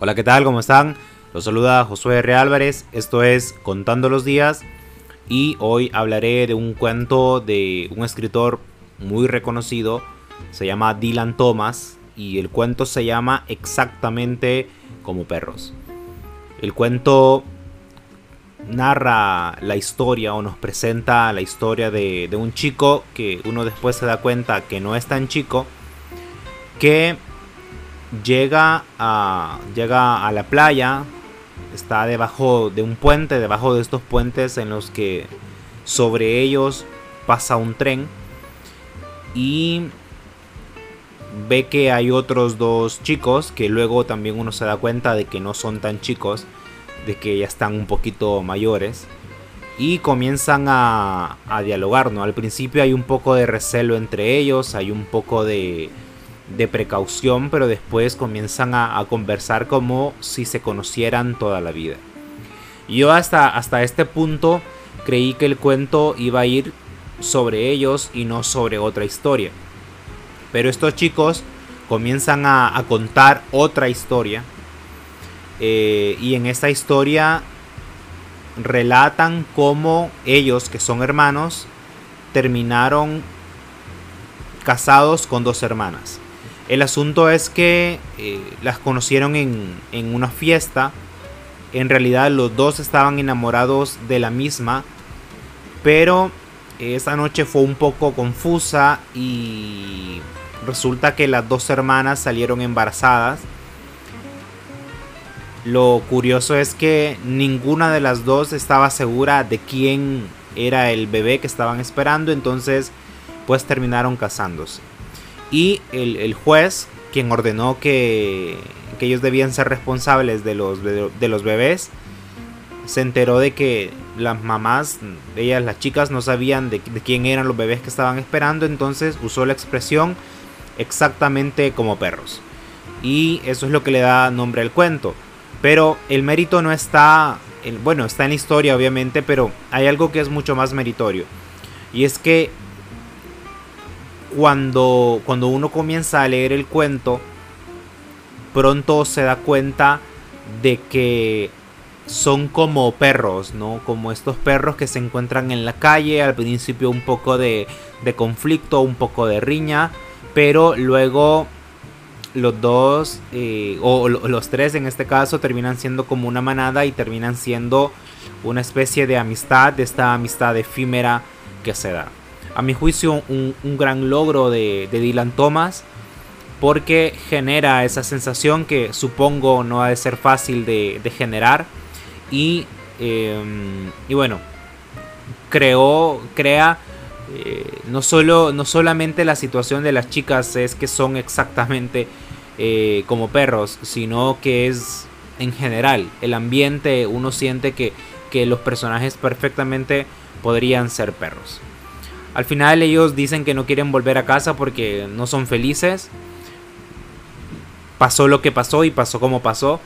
Hola, ¿qué tal? ¿Cómo están? Los saluda Josué R. Álvarez, esto es Contando los Días y hoy hablaré de un cuento de un escritor muy reconocido, se llama Dylan Thomas y el cuento se llama exactamente como perros. El cuento narra la historia o nos presenta la historia de, de un chico que uno después se da cuenta que no es tan chico, que llega a, llega a la playa, está debajo de un puente, debajo de estos puentes en los que sobre ellos pasa un tren y ve que hay otros dos chicos que luego también uno se da cuenta de que no son tan chicos, de que ya están un poquito mayores y comienzan a, a dialogar, ¿no? Al principio hay un poco de recelo entre ellos, hay un poco de, de precaución, pero después comienzan a, conversar como si se conocieran toda la vida. Yo hasta, hasta este punto creí que el cuento iba a ir sobre ellos y no sobre otra historia. Pero estos chicos comienzan a, contar otra historia. Eh, y en esta historia relatan cómo ellos, que son hermanos, terminaron casados con dos hermanas. El asunto es que eh, las conocieron en, en una fiesta. En realidad los dos estaban enamorados de la misma. Pero esa noche fue un poco confusa y resulta que las dos hermanas salieron embarazadas. Lo curioso es que ninguna de las dos estaba segura de quién era el bebé que estaban esperando, entonces pues terminaron casándose y el, juez, quien ordenó que, que, ellos debían ser responsables de los, de, los bebés, se enteró de que las mamás, ellas, las chicas, no sabían de, quién eran los bebés que estaban esperando, entonces usó la expresión exactamente como perros. Y eso es lo que le da nombre al cuento. Pero el mérito no está, bueno, está en la historia obviamente, pero hay algo que es mucho más meritorio. Y es que cuando, cuando uno comienza a leer el cuento, pronto se da cuenta de que son como perros, ¿no? Como estos perros que se encuentran en la calle, al principio un poco de, de conflicto, un poco de riña, pero luego los dos, eh, o los tres en este caso, terminan siendo como una manada y terminan siendo una especie de amistad, de esta amistad efímera que se da a mi juicio, un, gran logro de, Dylan Thomas. Porque genera esa sensación que supongo no ha de ser fácil de, generar. Y, em, y bueno, creó, crea eh, no, solo, no solamente la situación de las chicas es que son exactamente eh, como perros, sino que es en general el ambiente, uno siente que, que los personajes perfectamente podrían ser perros. Al final ellos dicen que no quieren volver a casa porque no son felices. Pasó lo que pasó y pasó como pasó.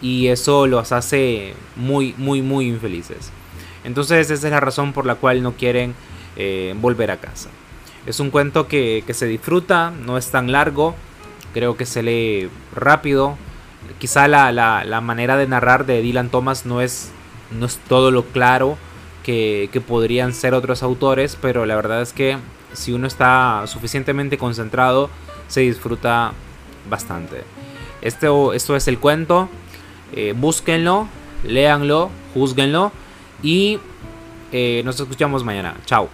Y eso los hace muy, muy, muy infelices. Entonces esa es la razón por la cual no quieren eh, volver a casa. Es un cuento que, se disfruta, no es tan largo. Creo que se lee rápido. Quizá la, la manera de narrar de Dylan Thomas no es, no es todo lo claro que, podrían ser otros autores, pero la verdad es que si uno está suficientemente concentrado, se disfruta bastante. Esto, esto es el cuento. Eh, búsquenlo, léanlo, juzguenlo y eh, nos escuchamos mañana. Chao.